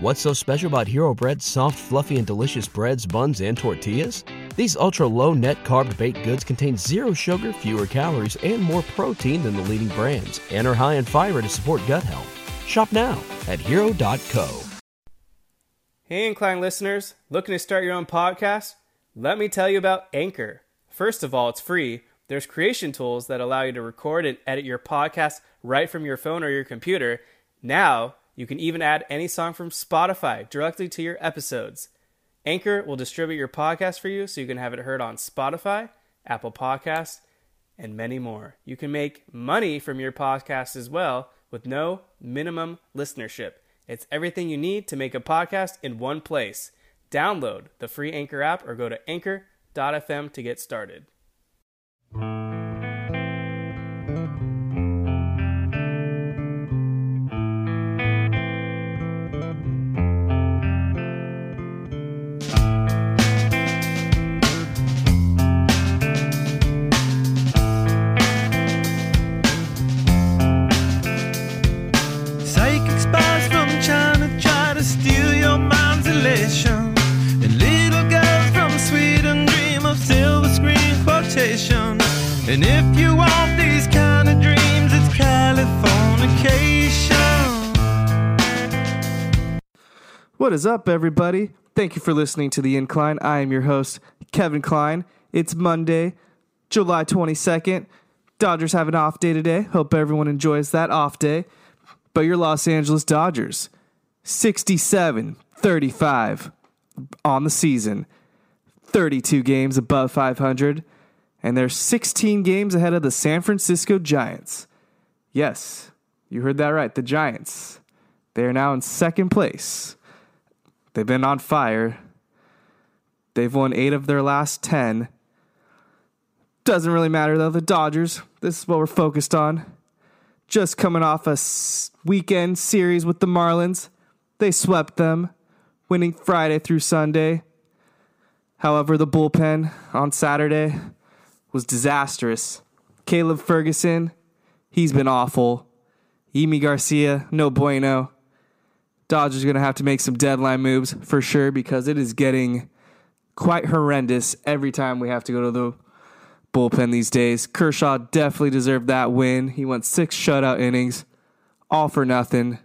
What's so special about Hero Bread's soft, fluffy, and delicious breads, buns, and tortillas? These ultra low net carb baked goods contain zero sugar, fewer calories, and more protein than the leading brands, and are high in fiber to support gut health. Shop now at hero.co. Hey, Incline listeners, looking to start your own podcast? Let me tell you about Anchor. First of all, it's free. There's creation tools that allow you to record and edit your podcast right from your phone or your computer. Now, you can even add any song from Spotify directly to your episodes. Anchor will distribute your podcast for you so you can have it heard on Spotify, Apple Podcasts, and many more. You can make money from your podcast as well with no minimum listenership. It's everything you need to make a podcast in one place. Download the free Anchor app or go to anchor.fm to get started. What is up, everybody? Thank you for listening to The Incline. I am your host, Kevin Klein. It's Monday, July 22nd. Dodgers have an off day today. Hope everyone enjoys that off day. But your Los Angeles Dodgers, 67 35 on the season, 32 games above 500, and they're 16 games ahead of the San Francisco Giants. Yes, you heard that right. The Giants. They are now in second place. They've been on fire. They've won eight of their last 10. Doesn't really matter though. The Dodgers, this is what we're focused on. Just coming off a weekend series with the Marlins. They swept them, winning Friday through Sunday. However, the bullpen on Saturday was disastrous. Caleb Ferguson, he's been awful. Yimi Garcia, no bueno. Dodgers going to have to make some deadline moves for sure because it is getting quite horrendous every time we have to go to the bullpen these days. Kershaw definitely deserved that win. He went six shutout innings, all for nothing.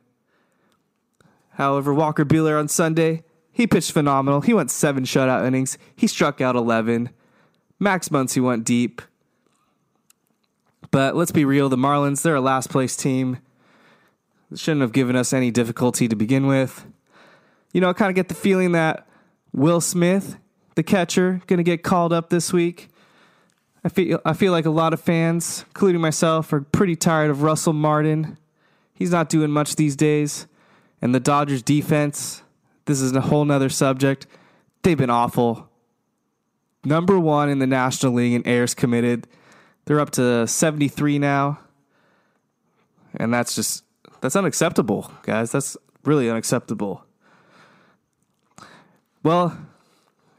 However, Walker Buehler on Sunday, he pitched phenomenal. He went seven shutout innings. He struck out 11. Max Muncy went deep. But let's be real, the Marlins, they're a last place team. Shouldn't have given us any difficulty to begin with. You know, I kind of get the feeling that Will Smith, the catcher, going to get called up this week. I feel I feel like a lot of fans, including myself, are pretty tired of Russell Martin. He's not doing much these days. And the Dodgers defense, this is a whole nother subject. They've been awful. Number one in the National League in errors committed. They're up to 73 now. And that's just that's unacceptable, guys. That's really unacceptable. Well,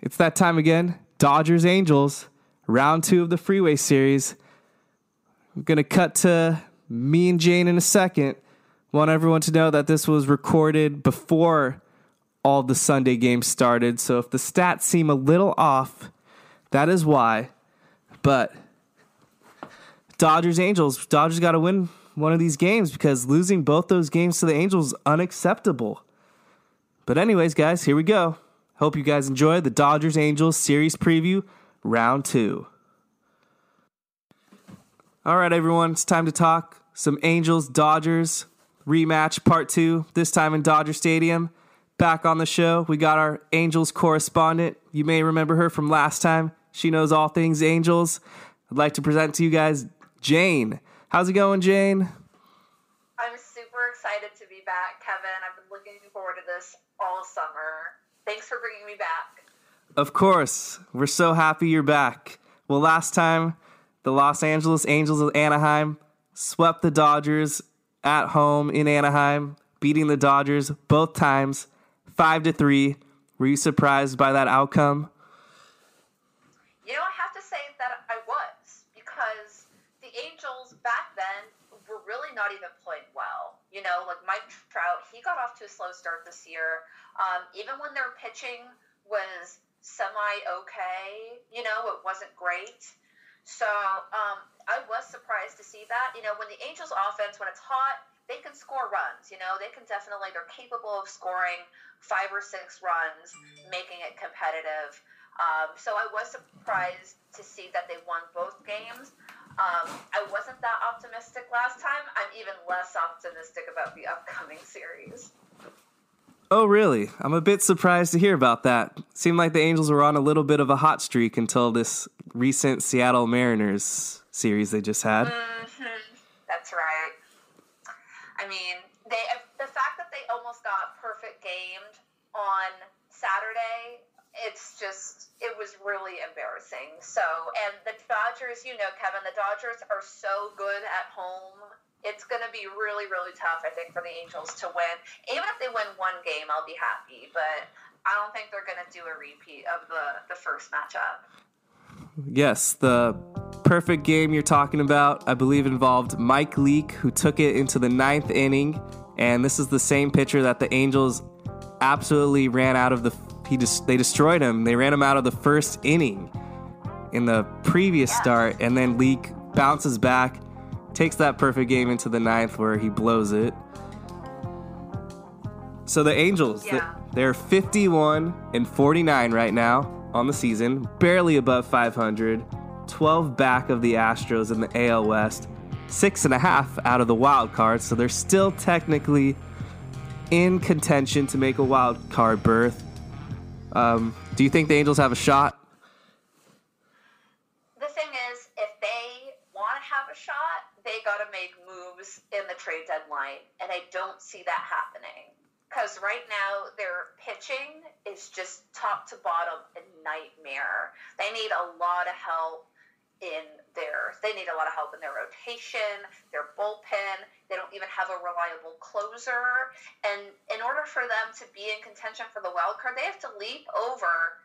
it's that time again. Dodgers Angels, round two of the Freeway Series. I'm going to cut to me and Jane in a second. Want everyone to know that this was recorded before all the Sunday games started. So if the stats seem a little off, that is why. But Dodgers Angels, Dodgers got to win one of these games because losing both those games to the Angels is unacceptable. But anyways, guys, here we go. Hope you guys enjoy the Dodgers Angels series preview round 2. All right, everyone, it's time to talk some Angels Dodgers rematch part 2, this time in Dodger Stadium. Back on the show, we got our Angels correspondent. You may remember her from last time. She knows all things Angels. I'd like to present to you guys Jane. How's it going, Jane? I'm super excited to be back, Kevin. I've been looking forward to this all summer. Thanks for bringing me back. Of course. We're so happy you're back. Well, last time, the Los Angeles Angels of Anaheim swept the Dodgers at home in Anaheim, beating the Dodgers both times, 5 to 3. Were you surprised by that outcome? You know, I have to say that I was because the Angels back then were really not even playing well. You know, like Mike Trout, he got off to a slow start this year. Um, even when their pitching was semi okay, you know, it wasn't great. So um, I was surprised to see that. You know, when the Angels offense, when it's hot, they can score runs. You know, they can definitely, they're capable of scoring five or six runs, making it competitive. Um, so I was surprised to see that they won both games. Um, I wasn't that optimistic last time. I'm even less optimistic about the upcoming series. Oh, really? I'm a bit surprised to hear about that. Seemed like the Angels were on a little bit of a hot streak until this recent Seattle Mariners series they just had. Mm-hmm. That's right. I mean, they the fact that they almost got perfect gamed on Saturday, it's just it was really embarrassing. So, and the Dodgers, you know, Kevin, the Dodgers are so good at home. It's going to be really, really tough, I think, for the Angels to win. Even if they win one game, I'll be happy. But I don't think they're going to do a repeat of the the first matchup. Yes, the perfect game you're talking about, I believe, involved Mike Leake, who took it into the ninth inning. And this is the same pitcher that the Angels absolutely ran out of the. He just they destroyed him. They ran him out of the first inning in the previous start, and then Leake bounces back, takes that perfect game into the ninth where he blows it. So the Angels, Yeah. they're 51 and 49 right now on the season, barely above 500, 12 back of the Astros in the AL West, six and a half out of the wild card. So they're still technically in contention to make a wild card berth. Um, do you think the Angels have a shot? The thing is, if they want to have a shot, they got to make moves in the trade deadline, and I don't see that happening. Because right now, their pitching is just top to bottom a nightmare. They need a lot of help in their. They need a lot of help in their rotation, their bullpen. They don't even have a reliable closer, and in order for them to be in contention for the wild card, they have to leap over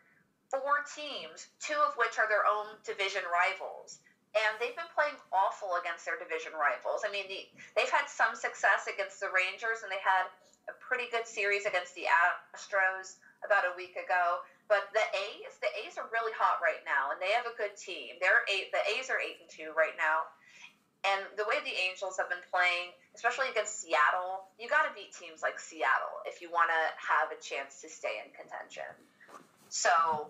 four teams, two of which are their own division rivals. And they've been playing awful against their division rivals. I mean, the, they've had some success against the Rangers, and they had a pretty good series against the Astros about a week ago. But the A's, the A's are really hot right now, and they have a good team. They're eight. The A's are eight and two right now. And the way the Angels have been playing, especially against Seattle, you got to beat teams like Seattle if you want to have a chance to stay in contention. So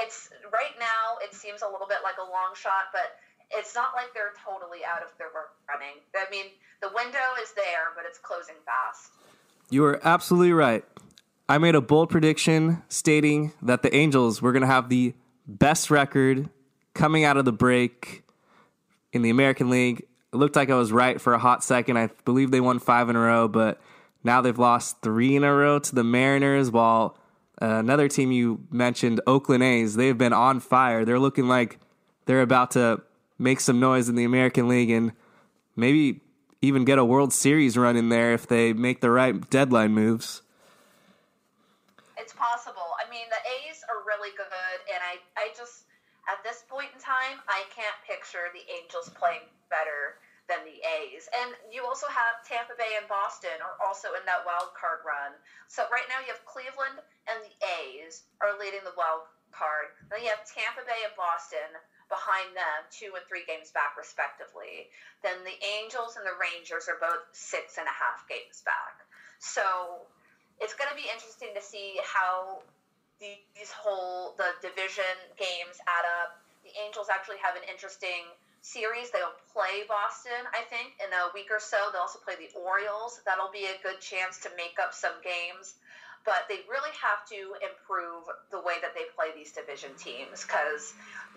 it's right now it seems a little bit like a long shot, but it's not like they're totally out of their running. I mean, the window is there, but it's closing fast. You are absolutely right. I made a bold prediction stating that the Angels were going to have the best record coming out of the break in the American League. It looked like I was right for a hot second. I believe they won five in a row, but now they've lost three in a row to the Mariners. While uh, another team you mentioned, Oakland A's, they've been on fire. They're looking like they're about to make some noise in the American League and maybe even get a World Series run in there if they make the right deadline moves. Possible. I mean, the A's are really good, and I, I just, at this point in time, I can't picture the Angels playing better than the A's. And you also have Tampa Bay and Boston are also in that wild card run. So right now you have Cleveland and the A's are leading the wild card. Then you have Tampa Bay and Boston behind them, two and three games back respectively. Then the Angels and the Rangers are both six and a half games back. So it's going to be interesting to see how the- these whole the division games add up. The Angels actually have an interesting series. They'll play Boston, I think, in a week or so. They'll also play the Orioles. That'll be a good chance to make up some games. But they really have to improve the way that they play these division teams because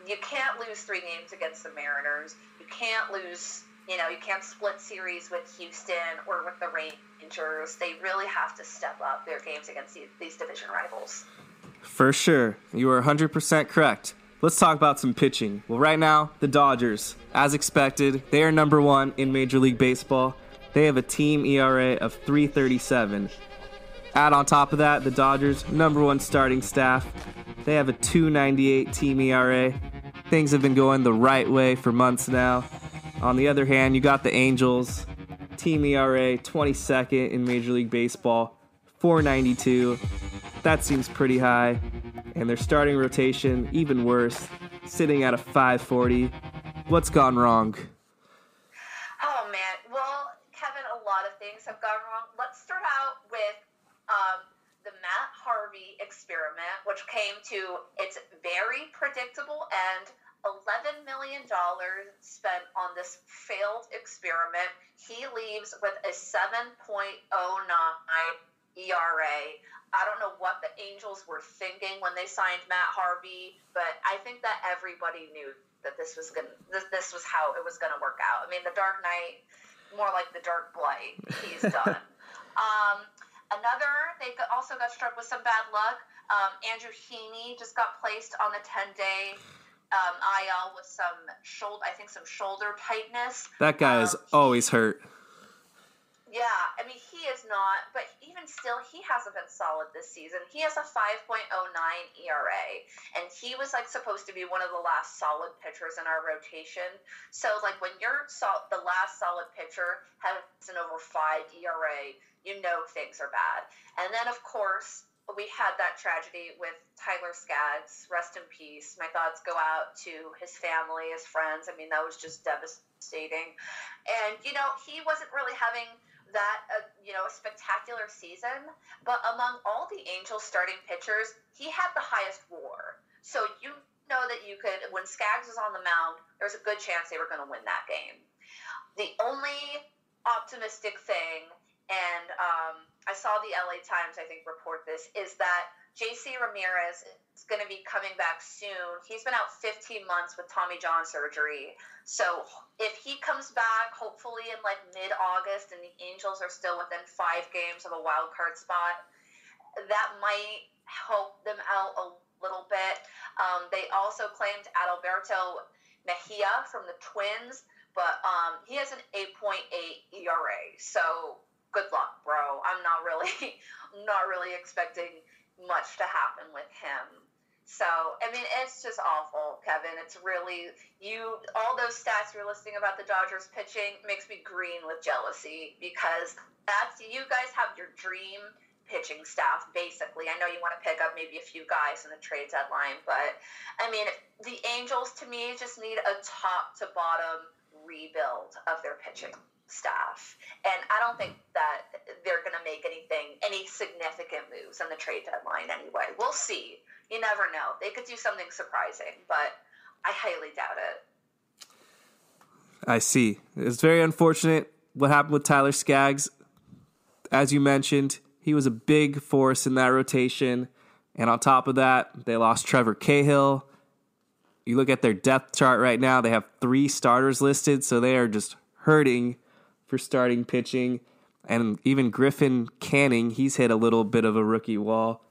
you can't lose three games against the Mariners. You can't lose, you know, you can't split series with Houston or with the Rangers. They really have to step up their games against these division rivals. For sure. You are 100% correct. Let's talk about some pitching. Well, right now, the Dodgers, as expected, they are number one in Major League Baseball. They have a team ERA of 337. Add on top of that, the Dodgers, number one starting staff. They have a 298 team ERA. Things have been going the right way for months now. On the other hand, you got the Angels. Team ERA 22nd in Major League Baseball, 492. That seems pretty high. And their starting rotation, even worse, sitting at a 540. What's gone wrong? Oh man, well, Kevin, a lot of things have gone wrong. Let's start out with um, the Matt Harvey experiment, which came to its very predictable end. $11 million spent on this failed experiment. He leaves with a 7.09 ERA. I don't know what the Angels were thinking when they signed Matt Harvey, but I think that everybody knew that this was gonna this, this was how it was gonna work out. I mean, the Dark Knight, more like the Dark Blight. He's done. um, another, they also got struck with some bad luck. Um, Andrew Heaney just got placed on the 10 day um, IL with some shoulder, I think some shoulder tightness. That guy is Um, always hurt. Yeah, I mean, he is not, but even still, he hasn't been solid this season. He has a 5.09 ERA, and he was like supposed to be one of the last solid pitchers in our rotation. So, like, when you're sol- the last solid pitcher has an over 5 ERA, you know things are bad. And then, of course, we had that tragedy with Tyler Skaggs. Rest in peace. My thoughts go out to his family, his friends. I mean, that was just devastating. And, you know, he wasn't really having that uh, you know a spectacular season, but among all the Angels starting pitchers, he had the highest WAR. So you know that you could when Skaggs was on the mound, there was a good chance they were going to win that game. The only optimistic thing, and um, I saw the LA Times I think report this, is that JC Ramirez is going to be coming back soon. He's been out 15 months with Tommy John surgery. So if he comes back, hopefully in like mid August, and the Angels are still within five games of a wild card spot, that might help them out a little bit. Um, they also claimed Adalberto Mejia from the Twins, but um, he has an 8.8 ERA. So good luck, bro. I'm not really, not really expecting much to happen with him. So, I mean, it's just awful, Kevin. It's really you. All those stats you're listing about the Dodgers pitching makes me green with jealousy because that's you guys have your dream pitching staff basically. I know you want to pick up maybe a few guys in the trade deadline, but I mean, the Angels to me just need a top to bottom rebuild of their pitching staff. And I don't think that they're going to make anything, any significant moves on the trade deadline anyway. We'll see. You never know. They could do something surprising, but I highly doubt it. I see. It's very unfortunate what happened with Tyler Skaggs. As you mentioned, he was a big force in that rotation. And on top of that, they lost Trevor Cahill. You look at their depth chart right now, they have three starters listed, so they are just hurting for starting pitching. And even Griffin Canning, he's hit a little bit of a rookie wall.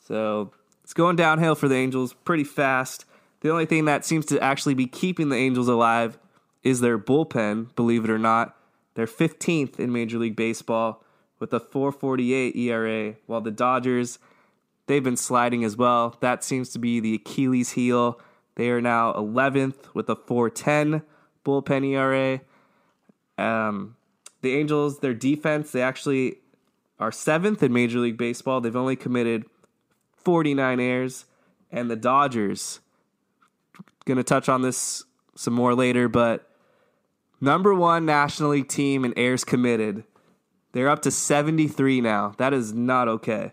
So it's going downhill for the Angels pretty fast. The only thing that seems to actually be keeping the Angels alive is their bullpen, believe it or not. They're 15th in Major League Baseball with a 448 ERA, while the Dodgers, they've been sliding as well. That seems to be the Achilles heel. They are now 11th with a 410 bullpen ERA. Um, the Angels, their defense, they actually are seventh in Major League Baseball. They've only committed 49 errors. And the Dodgers, going to touch on this some more later, but number one National League team in errors committed. They're up to 73 now. That is not okay.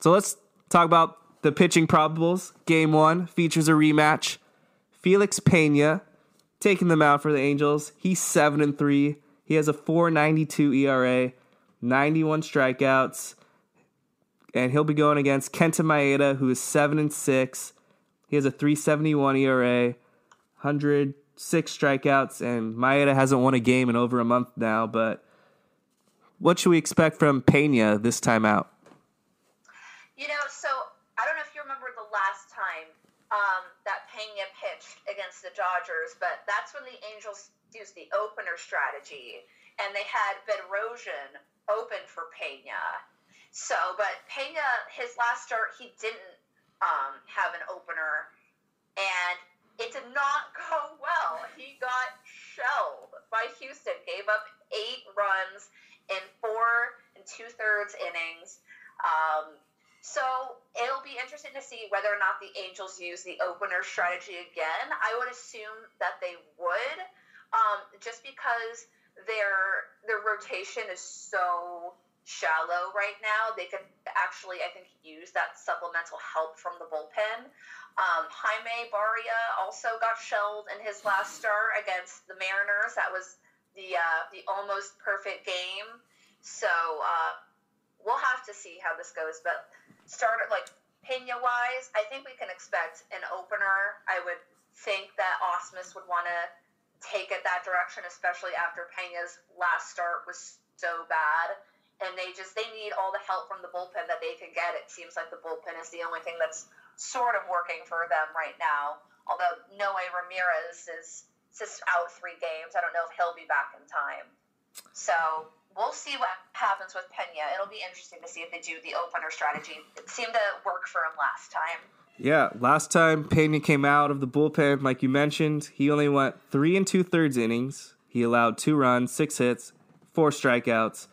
So let's talk about the pitching probables. Game one features a rematch. Felix Pena taking them out for the Angels. He's 7 and 3. He has a 492 ERA, 91 strikeouts. And he'll be going against Kenta Maeda, who is 7 and 6. He has a 371 ERA, 106 strikeouts, and Maeda hasn't won a game in over a month now. But what should we expect from Pena this time out? You know, so I don't know if you remember the last time um, that Pena pitched against the Dodgers, but that's when the Angels used the opener strategy, and they had Bedrosian open for Pena. So, but Pena, his last start, he didn't um, have an opener, and it did not go well. He got shelled by Houston. Gave up eight runs in four and two thirds innings. Um, so it'll be interesting to see whether or not the Angels use the opener strategy again. I would assume that they would, um, just because their their rotation is so shallow right now. They could actually, I think, use that supplemental help from the bullpen. Um, Jaime Barria also got shelled in his last start against the Mariners. That was the uh, the almost perfect game. So uh, we'll have to see how this goes. But started like Pena wise, I think we can expect an opener. I would think that Ausmus would want to take it that direction, especially after Pena's last start was so bad. And they just they need all the help from the bullpen that they can get. It seems like the bullpen is the only thing that's sort of working for them right now. Although Noe Ramirez is just out three games. I don't know if he'll be back in time. So we'll see what happens with Pena. It'll be interesting to see if they do the opener strategy. It seemed to work for him last time. Yeah, last time Pena came out of the bullpen, like you mentioned, he only went three and two thirds innings. He allowed two runs, six hits, four strikeouts,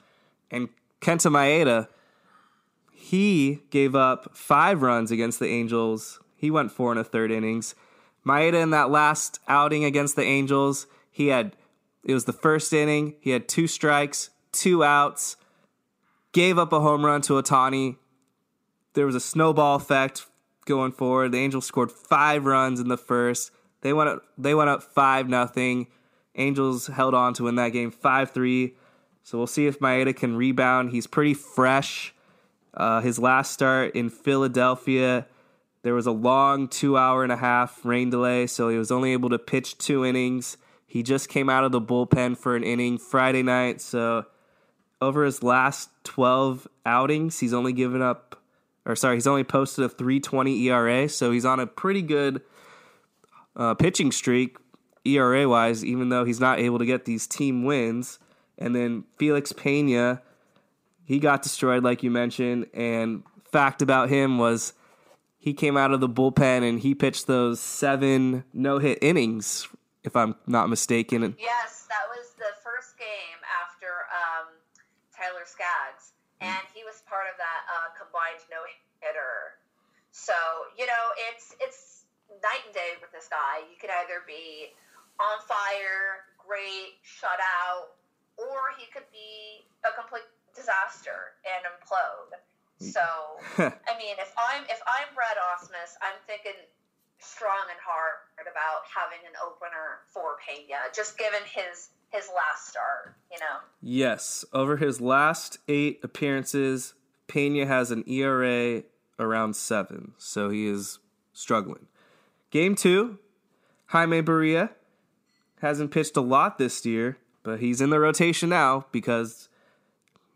and Kenta Maeda he gave up five runs against the Angels. He went four and a third innings. Maeda in that last outing against the Angels, he had it was the first inning. He had two strikes, two outs, gave up a home run to Ohtani. There was a snowball effect going forward. The Angels scored five runs in the first. They went up, they went up five nothing. Angels held on to win that game five three. So we'll see if Maeda can rebound. He's pretty fresh. Uh, his last start in Philadelphia, there was a long two hour and a half rain delay, so he was only able to pitch two innings. He just came out of the bullpen for an inning Friday night, so over his last 12 outings, he's only given up, or sorry, he's only posted a 320 ERA, so he's on a pretty good uh, pitching streak, ERA wise, even though he's not able to get these team wins. And then Felix Pena he got destroyed, like you mentioned. And fact about him was he came out of the bullpen and he pitched those seven no hit innings, if I'm not mistaken. Yes, that was the first game after um, Tyler Skaggs, and he was part of that uh, combined no hitter. So you know, it's it's night and day with this guy. You could either be on fire, great, shut out, or he could be a complete disaster and implode. So, I mean, if I'm if I'm Brad Ausmus, I'm thinking strong and hard about having an opener for Pena, just given his his last start. You know. Yes, over his last eight appearances, Pena has an ERA around seven, so he is struggling. Game two, Jaime Barria hasn't pitched a lot this year, but he's in the rotation now because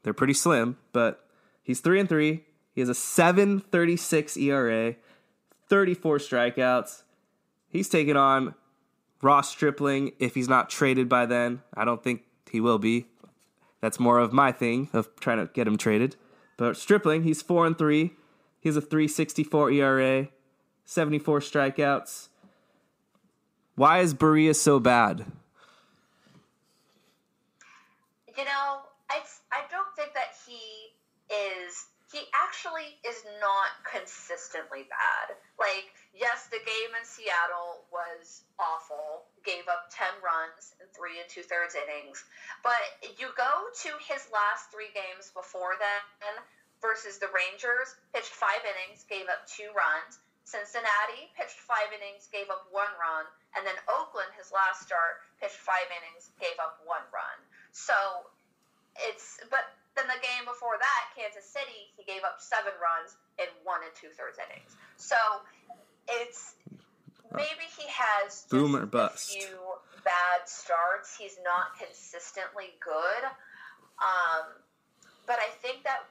they're pretty slim, but he's 3 and 3. He has a 7.36 ERA, 34 strikeouts. He's taking on Ross Stripling if he's not traded by then. I don't think he will be. That's more of my thing of trying to get him traded. But Stripling, he's 4 and 3. He has a 3.64 ERA, 74 strikeouts. Why is Barria so bad? You know, I, I don't think that he is he actually is not consistently bad. Like, yes, the game in Seattle was awful, gave up 10 runs in three and two thirds innings. But you go to his last three games before then versus the Rangers, pitched five innings, gave up two runs. Cincinnati pitched five innings, gave up one run. And then Oakland, his last start, pitched five innings, gave up one run. So it's but then the game before that, Kansas City, he gave up seven runs in one and two thirds innings. So it's maybe he has Boom or a few bad starts. He's not consistently good. Um, but I think that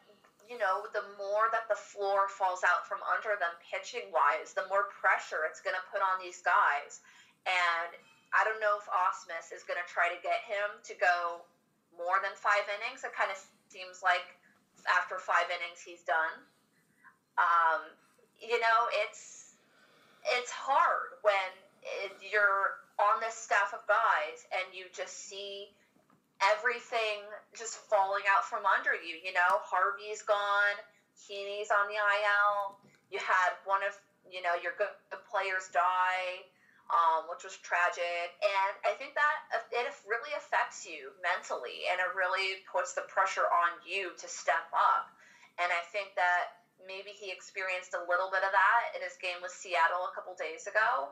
you know, the more that the floor falls out from under them pitching wise, the more pressure it's going to put on these guys. And I don't know if Ausmus is going to try to get him to go more than five innings. It kind of seems like after five innings he's done. Um, you know, it's it's hard when you're on this staff of guys, and you just see everything just falling out from under you. You know, Harvey's gone, Heaney's on the IL. You had one of you know your good players die, um, which was tragic, and I think that it really affects you mentally, and it really puts the pressure on you to step up. And I think that maybe he experienced a little bit of that in his game with Seattle a couple days ago.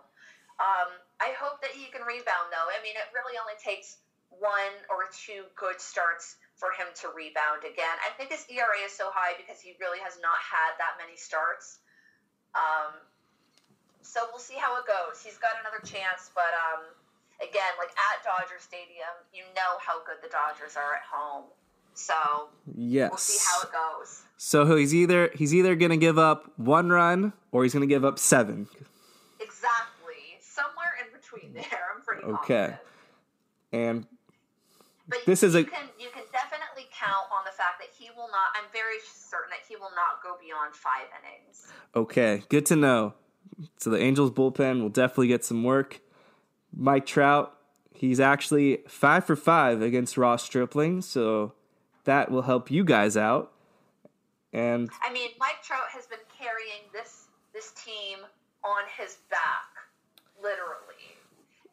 Um, I hope that he can rebound, though. I mean, it really only takes one or two good starts for him to rebound again. I think his ERA is so high because he really has not had that many starts. Um, so we'll see how it goes. He's got another chance, but um, again, like at Dodger Stadium, you know how good the Dodgers are at home. So yes. we'll see how it goes. So he's either he's either going to give up one run or he's going to give up seven. Exactly, somewhere in between there. I'm pretty okay. Confident. And but this you, is a you can you can definitely count on the fact that he will not. I'm very certain that he will not go beyond five innings. Okay, good to know. So the Angels bullpen will definitely get some work. Mike Trout, he's actually five for five against Ross Stripling, so that will help you guys out. And I mean, Mike Trout has been carrying this this team on his back, literally.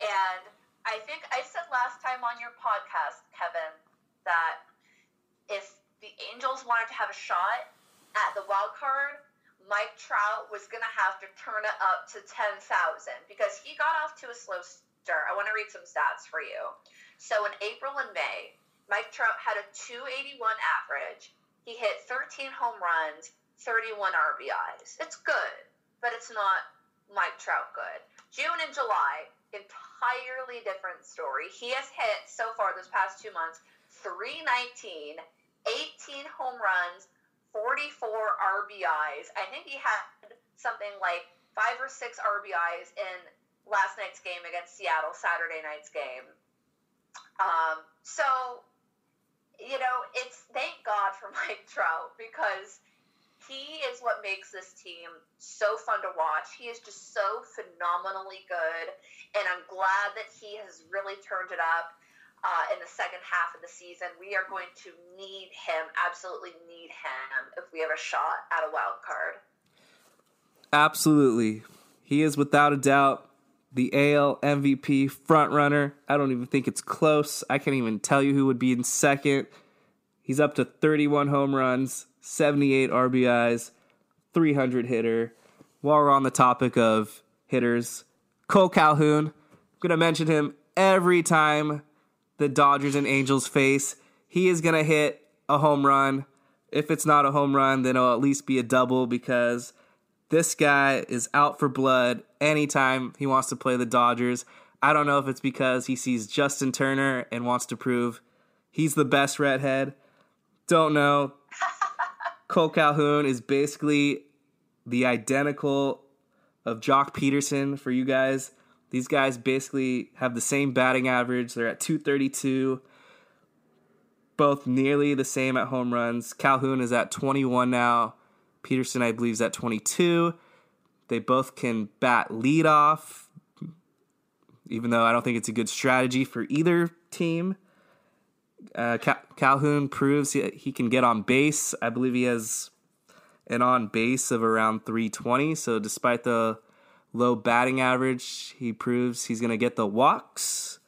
And I think I said last time on your podcast, Kevin, that if the Angels wanted to have a shot at the wild card, Mike Trout was going to have to turn it up to 10,000 because he got off to a slow start. I want to read some stats for you. So in April and May, Mike Trout had a 281 average. He hit 13 home runs, 31 RBIs. It's good, but it's not Mike Trout good. June and July, entirely different story. He has hit so far this past two months 319, 18 home runs, 44 RBIs. I think he had something like five or six RBIs in last night's game against Seattle, Saturday night's game. Um, so, you know, it's thank God for Mike Trout because he is what makes this team so fun to watch. He is just so phenomenally good, and I'm glad that he has really turned it up. Uh, in the second half of the season, we are going to need him, absolutely need him, if we have a shot at a wild card. Absolutely. He is without a doubt the AL MVP frontrunner. I don't even think it's close. I can't even tell you who would be in second. He's up to 31 home runs, 78 RBIs, 300 hitter. While we're on the topic of hitters, Cole Calhoun, I'm going to mention him every time the Dodgers and Angels face. He is going to hit a home run. If it's not a home run, then it'll at least be a double because this guy is out for blood anytime he wants to play the Dodgers. I don't know if it's because he sees Justin Turner and wants to prove he's the best redhead. Don't know. Cole Calhoun is basically the identical of Joc Pederson for you guys. These guys basically have the same batting average. They're at 232, both nearly the same at home runs. Calhoun is at 21 now. Pederson, I believe, is at 22. They both can bat leadoff, even though I don't think it's a good strategy for either team. Uh, Cal- Calhoun proves he, he can get on base. I believe he has an on base of around 320. So, despite the low batting average, he proves he's going to get the walks.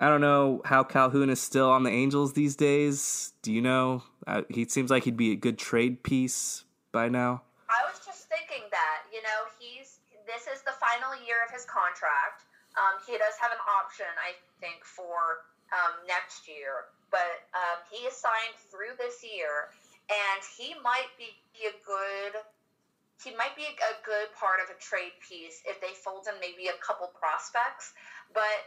I don't know how Calhoun is still on the Angels these days. Do you know? Uh, he seems like he'd be a good trade piece by now. I was just thinking that, you know, he's this is the final year of his contract. Um, he does have an option, I think, for um, next year, but um, he is signed through this year, and he might be a good. He might be a good part of a trade piece if they fold in maybe a couple prospects. But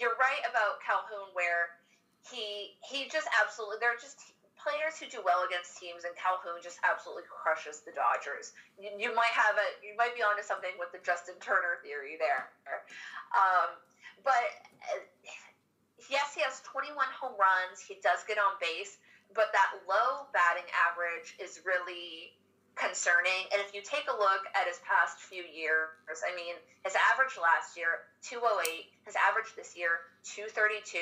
you're right about Calhoun, where he he just absolutely they're just players who do well against teams, and Calhoun just absolutely crushes the Dodgers. You, you might have a, you might be onto something with the Justin Turner theory there. Um, but uh, yes, he has 21 home runs. He does get on base, but that low batting average is really concerning. And if you take a look at his past few years, I mean, his average last year, 208, his average this year, 232.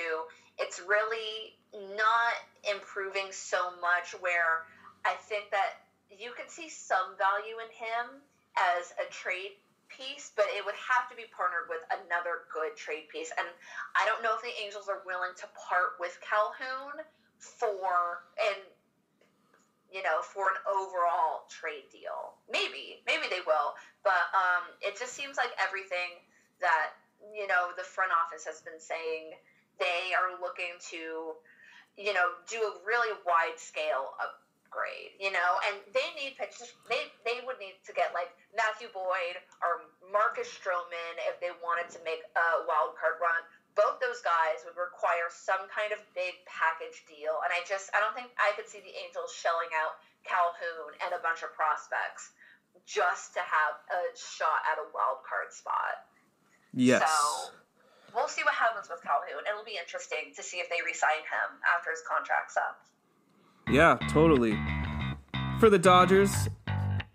It's really not improving so much where I think that you can see some value in him as a trade piece, but it would have to be partnered with another good trade piece. And I don't know if the Angels are willing to part with Calhoun for and you know for an overall trade deal. Maybe, maybe they will, but um, it just seems like everything that you know the front office has been saying they are looking to you know do a really wide scale upgrade. you know, and they need pitchers. They they would need to get like Matthew Boyd or Marcus Stroman if they wanted to make a wild card run. Both those guys would require some kind of big package deal, and I just I don't think I could see the Angels shelling out Calhoun and a bunch of prospects just to have a shot at a wild card spot. Yes. So we'll see what happens with Calhoun. It'll be interesting to see if they re-sign him after his contract's up. Yeah, totally. For the Dodgers,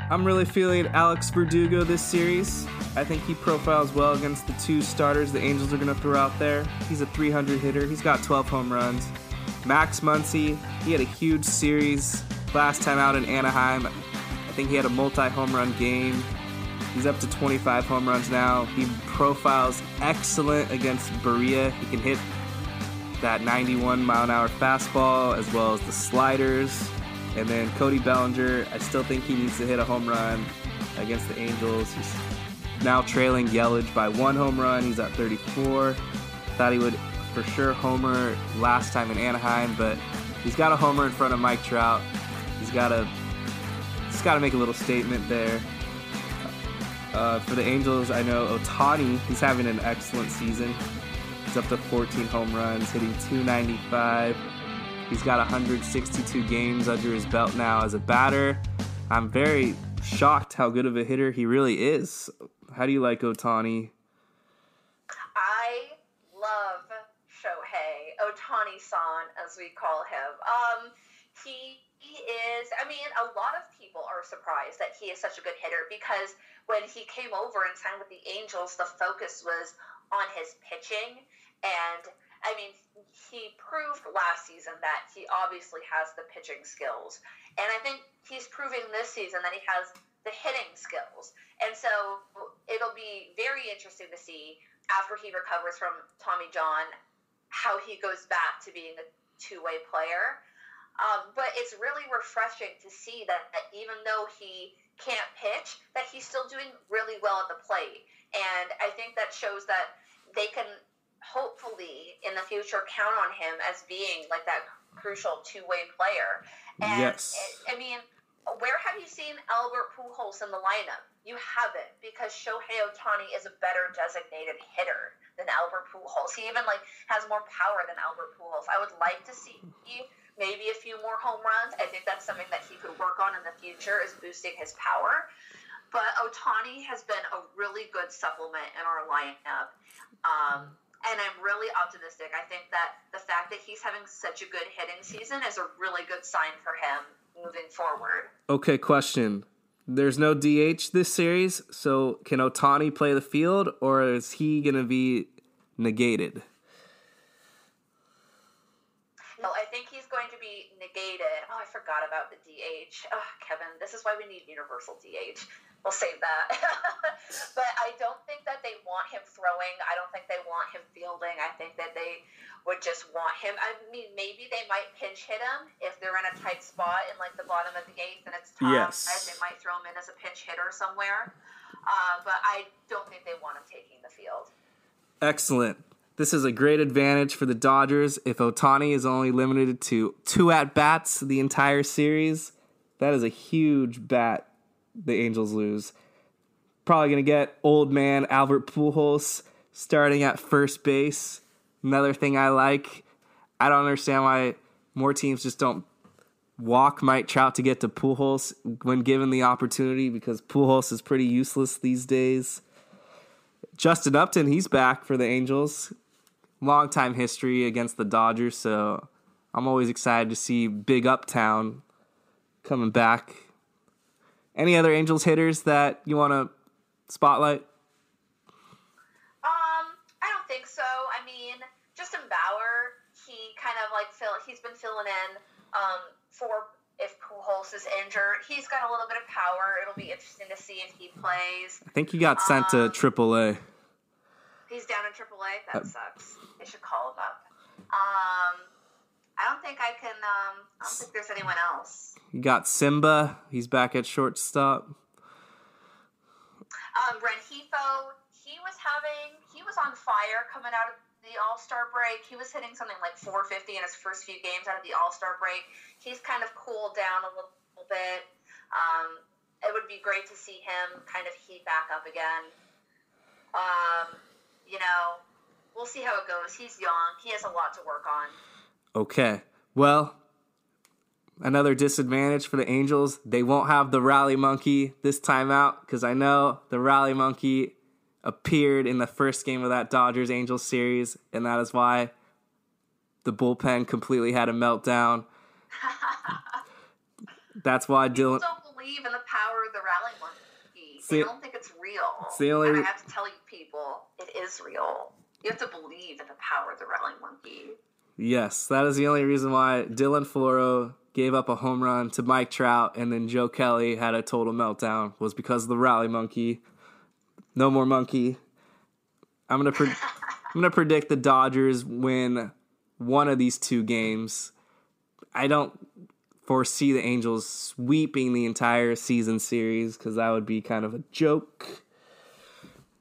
I'm really feeling Alex Verdugo this series. I think he profiles well against the two starters the Angels are going to throw out there. He's a 300 hitter. He's got 12 home runs. Max Muncy, he had a huge series last time out in Anaheim. I think he had a multi home run game. He's up to 25 home runs now. He profiles excellent against Barria. He can hit that 91 mile an hour fastball as well as the sliders. And then Cody Bellinger, I still think he needs to hit a home run against the Angels. He's now trailing Yelich by one home run. He's at 34. Thought he would for sure homer last time in Anaheim, but he's got a homer in front of Mike Trout. He's got to he's got to make a little statement there. Uh, for the Angels, I know Ohtani. he's having an excellent season. He's up to 14 home runs, hitting 295. He's got 162 games under his belt now as a batter. I'm very shocked how good of a hitter he really is. How do you like Ohtani? I love Shohei Ohtani San, as we call him. Um, he, he is. I mean, a lot of people are surprised that he is such a good hitter because when he came over and signed with the Angels, the focus was on his pitching and I mean, he proved last season that he obviously has the pitching skills. And I think he's proving this season that he has the hitting skills. And so it'll be very interesting to see after he recovers from Tommy John how he goes back to being a two way player. Um, but it's really refreshing to see that, that even though he can't pitch, that he's still doing really well at the plate. And I think that shows that they can hopefully in the future count on him as being like that crucial two-way player. And Yes. it- I mean, where have you seen Albert Pujols in the lineup? You haven't because Shohei Ohtani is a better designated hitter than Albert Pujols. He even like has more power than Albert Pujols. I would like to see maybe a few more home runs. I think that's something that he could work on in the future is boosting his power. But Ohtani has been a really good supplement in our lineup. Um, and I'm really optimistic. I think that the fact that he's having such a good hitting season is a really good sign for him moving forward. Okay, question. There's no DH this series, so can Ohtani play the field or is he going to be negated? No, I think he's going to be negated. Oh, I forgot about the DH. Oh, Kevin, this is why we need universal DH. We'll save that. but I don't think that they want him throwing. I don't think they want him fielding. I think that they would just want him. I mean, maybe they might pinch hit him if they're in a tight spot in like the bottom of the eighth and it's tough. Yes. They might throw him in as a pinch hitter somewhere. Uh, but I don't think they want him taking the field. Excellent. This is a great advantage for the Dodgers. If Ohtani is only limited to two at bats the entire series, that is a huge bat the Angels lose. Probably going to get old man Albert Pujols starting at first base. Another thing I like, I don't understand why more teams just don't walk Mike Trout to get to Pujols when given the opportunity because Pujols is pretty useless these days. Justin Upton, he's back for the Angels. Long time history against the Dodgers, so I'm always excited to see Big Uptown coming back. Any other Angels hitters that you want to spotlight? Um, I don't think so. I mean, Justin Bour, he kind of like fill. He's been filling in um, for if Pujols is injured. He's got a little bit of power. It'll be interesting to see if he plays. I think he got sent to Um, AAA. He's down in AAA. That sucks. They should call him up. Um, I don't think I can. Um, I don't think there's anyone else. You got Simba. He's back at shortstop. Um, Rengifo, he was having, he was on fire coming out of the All Star break. He was hitting something like 450 in his first few games out of the All Star break. He's kind of cooled down a little, little bit. Um, it would be great to see him kind of heat back up again. Um, you know, we'll see how it goes. He's young. He has a lot to work on. Okay. Well, another disadvantage for the Angels. They won't have the rally monkey this time out because I know the rally monkey appeared in the first game of that Dodgers Angels series, and that is why the bullpen completely had a meltdown. That's why Dylan. don't believe in the power of the rally monkey. See- they don't think it's real. it's the only and I have to tell you, people, it is real. You have to believe in the power of the rally monkey. Yes, that is the only reason why Dylan Floro gave up a home run to Mike Trout, and then Joe Kelly had a total meltdown was because of the rally monkey. No more monkey. I'm gonna pre- I'm gonna predict the Dodgers win one of these two games. I don't foresee the Angels sweeping the entire season series because that would be kind of a joke.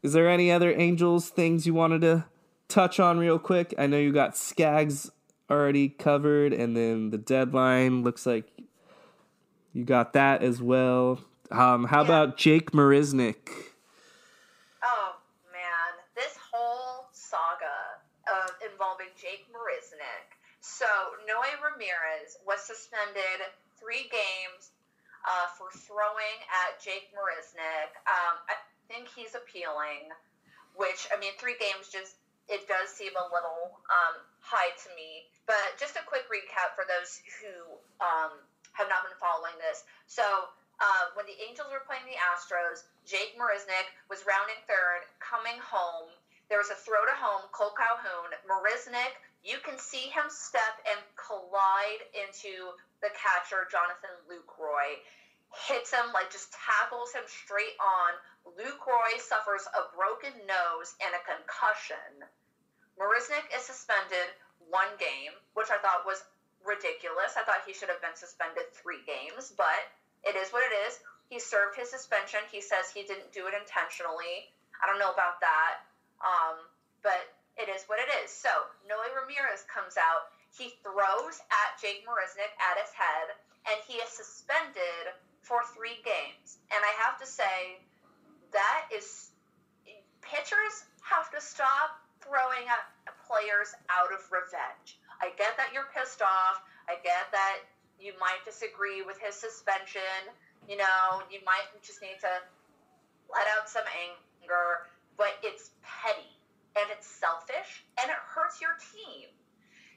Is there any other Angels things you wanted to touch on real quick? I know you got Skaggs already covered, and then the deadline looks like you got that as well. Um, how Yeah. about Jake Marisnick? Oh man, this whole saga of involving Jake Marisnick. So Noe Ramirez was suspended three games uh, for throwing at Jake Marisnick. Um, I think he's appealing, which I mean, three games just it does seem a little um, high to me. But just a quick recap for those who um, have not been following this. So uh, when the Angels were playing the Astros, Jake Marisnick was rounding third, coming home. There was a throw to home, Kole Calhoun. Marisnick, you can see him step and collide into the catcher, Jonathan Lucroy. Hits him, like just tackles him straight on. Lucroy suffers a broken nose and a concussion. Marisnick is suspended one game, which I thought was ridiculous. I thought he should have been suspended three games, but it is what it is. He served his suspension. He says he didn't do it intentionally. I don't know about that, um, but it is what it is. So Noe Ramirez comes out. He throws at Jake Marisnick at his head, and he is suspended for three games. And I have to say, that is pitchers have to stop throwing at players out of revenge. I get that you're pissed off. I get that you might disagree with his suspension. You know, you might just need to let out some anger, but it's petty and it's selfish and it hurts your team.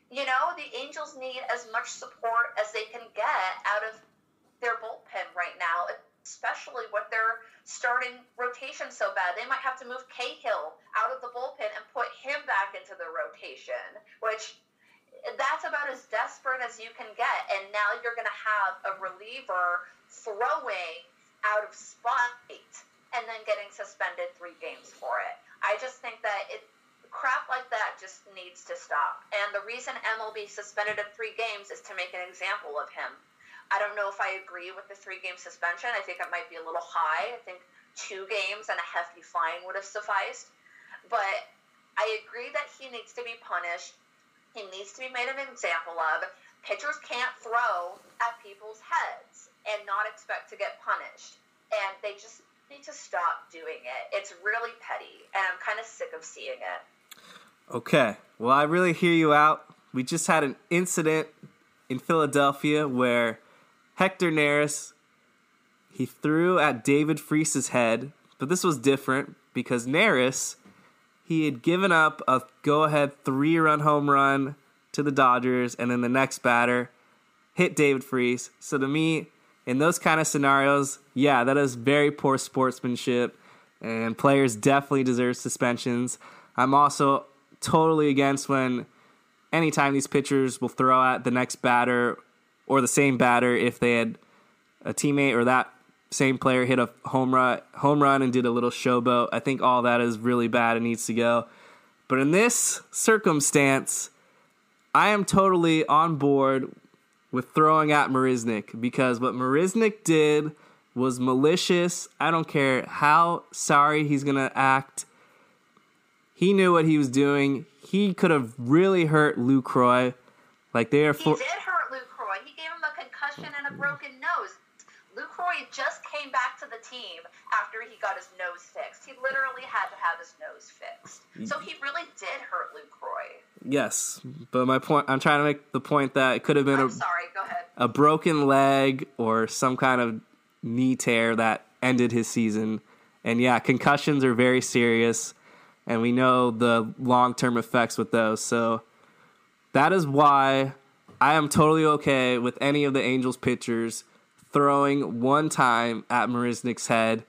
You know, the Angels need as much support as they can get out of their bullpen right now, especially with their starting rotation so bad. They might have to move Cahill out of the bullpen and put him back into the rotation, which that's about as desperate as you can get. And now you're going to have a reliever throwing out of spite and then getting suspended three games for it. I just think that it crap like that just needs to stop. And the reason MLB suspended him three games is to make an example of him. I don't know if I agree with the three game suspension. I think it might be a little high. I think two games and a hefty fine would have sufficed. But I agree that he needs to be punished. He needs to be made an example of. Pitchers can't throw at people's heads and not expect to get punished. And they just need to stop doing it. It's really petty, and I'm kind of sick of seeing it. Okay. Well, I really hear you out. We just had an incident in Philadelphia where Hector Neris he threw at David Freese's head, but this was different because Neris he had given up a go-ahead three-run home run to the Dodgers, and then the next batter hit David Freese. So to me, in those kind of scenarios, yeah, that is very poor sportsmanship, and players definitely deserve suspensions. I'm also totally against when anytime these pitchers will throw at the next batter or the same batter if they had a teammate or that same player hit a home run, home run and did a little showboat. I think all that is really bad and needs to go. But in this circumstance, I am totally on board with throwing at Marisnick because what Marisnick did was malicious. I don't care how sorry he's going to act. He knew what he was doing. He could have really hurt Lucroy. Like they are He did hurt Lucroy. He gave him a concussion and a broken nose. Lucroy just came back to the team after he got his nose fixed. He literally had to have his nose fixed. So he really did hurt Lucroy. Yes, but my point I'm trying to make the point that it could have been I'm a sorry, go ahead. a broken leg or some kind of knee tear that ended his season. And yeah, concussions are very serious, and we know the long term effects with those. So that is why I am totally okay with any of the Angels pitchers throwing one time at Marisnick's head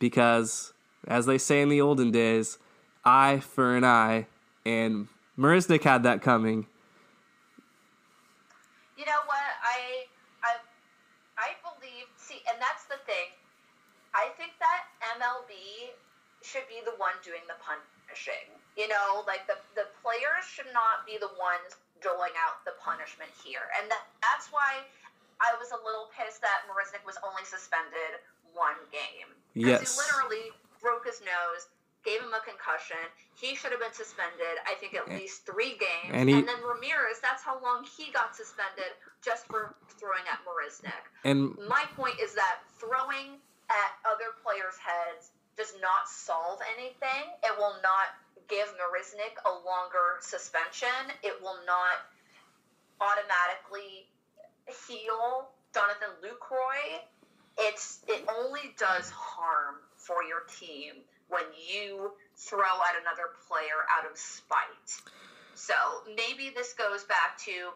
because, as they say in the olden days, eye for an eye, and Marisnick had that coming. You know what? I I I believe see and that's the thing. I think that MLB should be the one doing the punishing. You know, like the the players should not be the ones doling out the punishment here. And that, that's why I was a little pissed that Marisnick was only suspended one game. Because Yes. he literally broke his nose, gave him a concussion. He should have been suspended, I think, at least three games. and And, then Ramirez, that's how long he got suspended just for throwing at Marisnick. And My point is that throwing at other players' heads does not solve anything. It will not give Marisnick a longer suspension. It will not automatically heal Jonathan Lucroy. It's it only does harm for your team when you throw at another player out of spite. So maybe this goes back to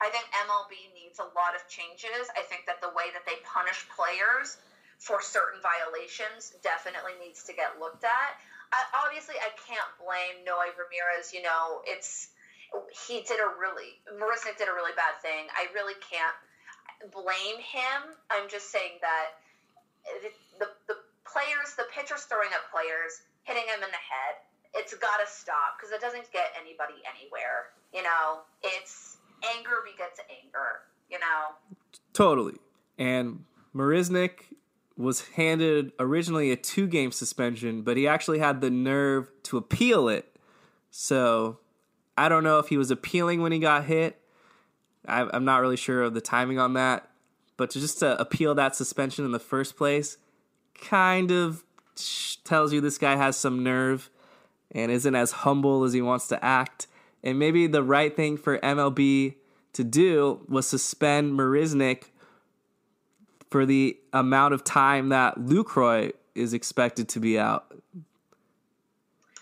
I think MLB needs a lot of changes. I think that the way that they punish players for certain violations definitely needs to get looked at. I, obviously, I can't blame Noe Ramirez. You know, it's he did a really Marisnick did a really bad thing. I really can't blame him. I'm just saying that the, the, the players, the pitchers throwing at players, hitting him in the head, it's got to stop because it doesn't get anybody anywhere. You know, it's anger begets anger. You know, Totally. And Marisnick was handed originally a two game suspension, but he actually had the nerve to appeal it. So I don't know if he was appealing when he got hit. I, I'm not really sure of the timing on that. But to just to appeal that suspension in the first place kind of tells you this guy has some nerve and isn't as humble as he wants to act. And maybe the right thing for MLB to do was suspend Marisnick for the amount of time that Lucroy is expected to be out.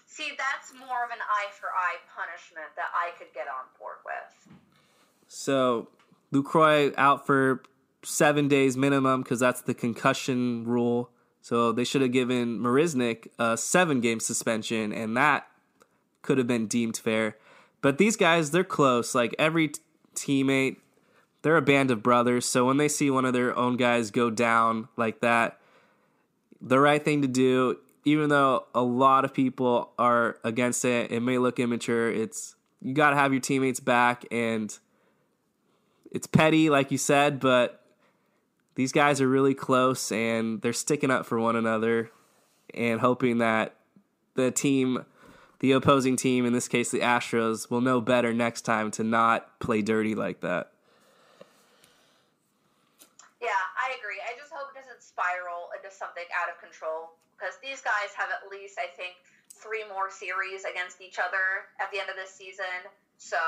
see, that's more of an eye for eye punishment that I could get on board with. So Lucroy out for seven days minimum because that's the concussion rule. So they should have given Marisnick a seven game suspension, and that could have been deemed fair. But these guys, they're close. Like every t- teammate, they're a band of brothers. So when they see one of their own guys go down like that, the right thing to do, even though a lot of people are against it, it may look immature. It's you got to have your teammates back, and it's petty, like you said, but these guys are really close and they're sticking up for one another and hoping that the team, the opposing team, in this case the Astros, will know better next time to not play dirty like that. Yeah, I agree. I just hope it doesn't spiral into something out of control because these guys have at least, I think, three more series against each other at the end of this season. So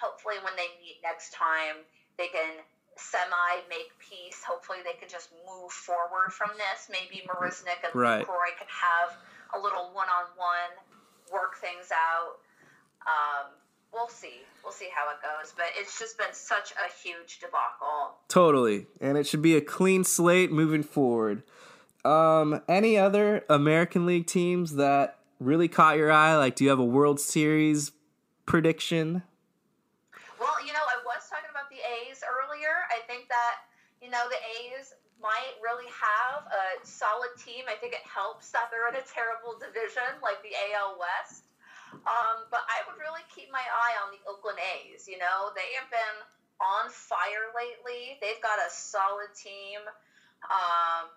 hopefully, when they meet next time, they can semi make peace. Hopefully, they can just move forward from this. Maybe Marisnick and Right. Can have a little one on one, work things out. Um, we'll see. We'll see how it goes. But it's just been such a huge debacle. Totally. And it should be a clean slate moving forward. Um, any other American League teams that really caught your eye? Like, do you have a World Series prediction? Well, you know, I was talking about the A's earlier. I think that, you know, the A's might really have a solid team. I think it helps that they're in a terrible division like the AL West. Um, but I would really keep my eye on the Oakland A's. You know, they have been on fire lately. They've got a solid team. Um,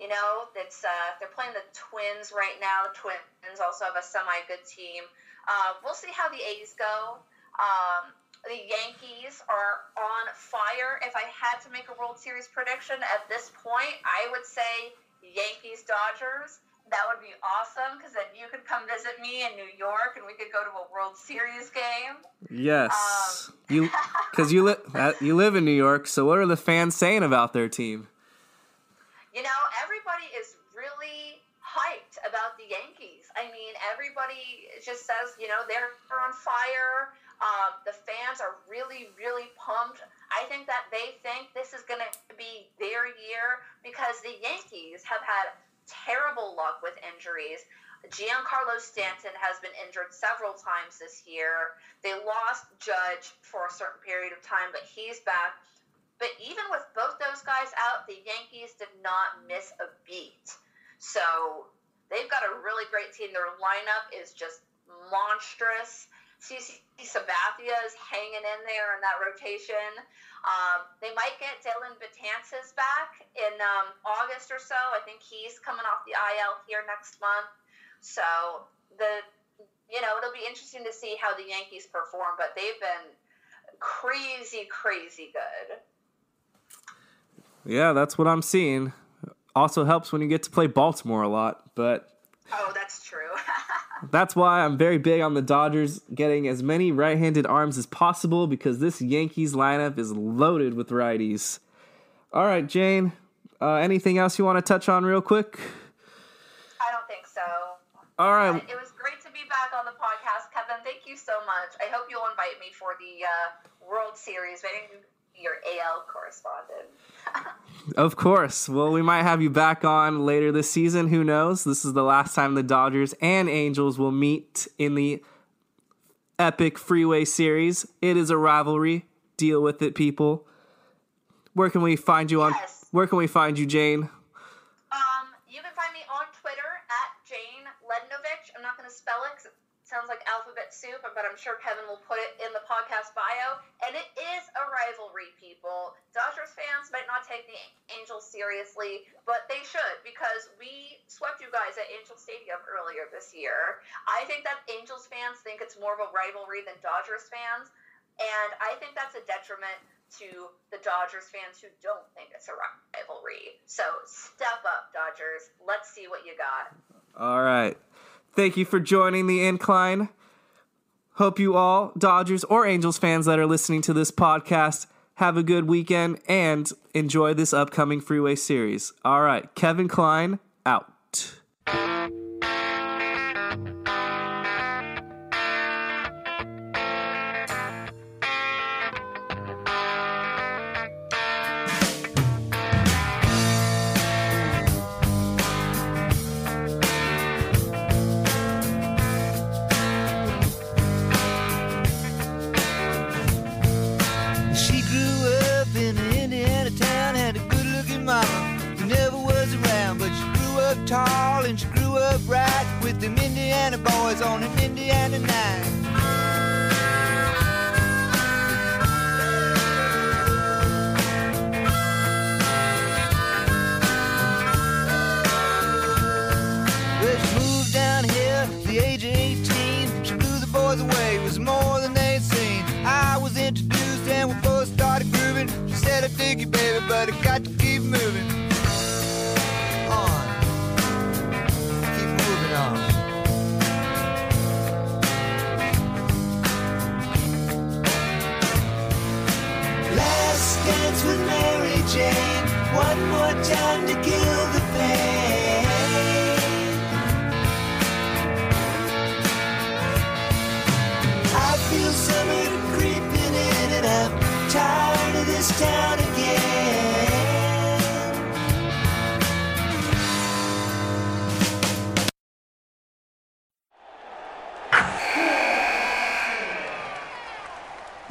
you know, it's uh, they're playing the Twins right now. The Twins also have a semi good team. Uh, we'll see how the A's go. Um, the Yankees are on fire. If I had to make a World Series prediction at this point, I would say Yankees Dodgers. That would be awesome because then you could come visit me in New York and we could go to a World Series game. Yes, Um, you because you live you live in New York. So, what are the fans saying about their team? You know, everybody is really hyped about the Yankees. I mean, everybody just says, you know, they're on fire. Um, the fans are really, really pumped. I think that they think this is going to be their year because the Yankees have had terrible luck with injuries. Giancarlo Stanton has been injured several times this year. They lost Judge for a certain period of time, but he's back. But even with both those guys out, the Yankees did not miss a beat. So they've got a really great team. Their lineup is just monstrous. CC Sabathia is hanging in there in that rotation. Um, they might get Dellin Betances back in um, August or so. I think he's coming off the IL here next month. So the you know it'll be interesting to see how the Yankees perform, but they've been crazy, crazy good. Yeah, that's what I'm seeing. Also helps when you get to play Baltimore a lot, but Oh, that's true. That's why I'm very big on the Dodgers getting as many right handed arms as possible because this Yankees lineup is loaded with righties. All right, Jane, uh, anything else you want to touch on real quick? I don't think so. All right. It was great to be back on the podcast, Kevin. Thank you so much. I hope you'll invite me for the uh, World Series. Maybe your AL correspondent. Of course. Well, we might have you back on later this season. Who knows? This is the last time the Dodgers and Angels will meet in the epic freeway series. It is a rivalry. Deal with it, people. Where can we find you on? Yes. Where can we find you, Jane? Um, you can find me on Twitter at Jane Lednovich. I'm not going to spell it 'cause it sounds like alphabet soup, but I'm sure Kevin will put it in the podcast bio. And it is a rivalry, people. Dodgers fans might not take the Angels seriously, but they should because we swept you guys at Angel Stadium earlier this year. I think that Angels fans think it's more of a rivalry than Dodgers fans. And I think that's a detriment to the Dodgers fans who don't think it's a rivalry. So step up, Dodgers. Let's see what you got. All right. Thank you for joining the incline. Hope you all, Dodgers or Angels fans that are listening to this podcast, have a good weekend and enjoy this upcoming freeway series. All right. Kevin Klein out.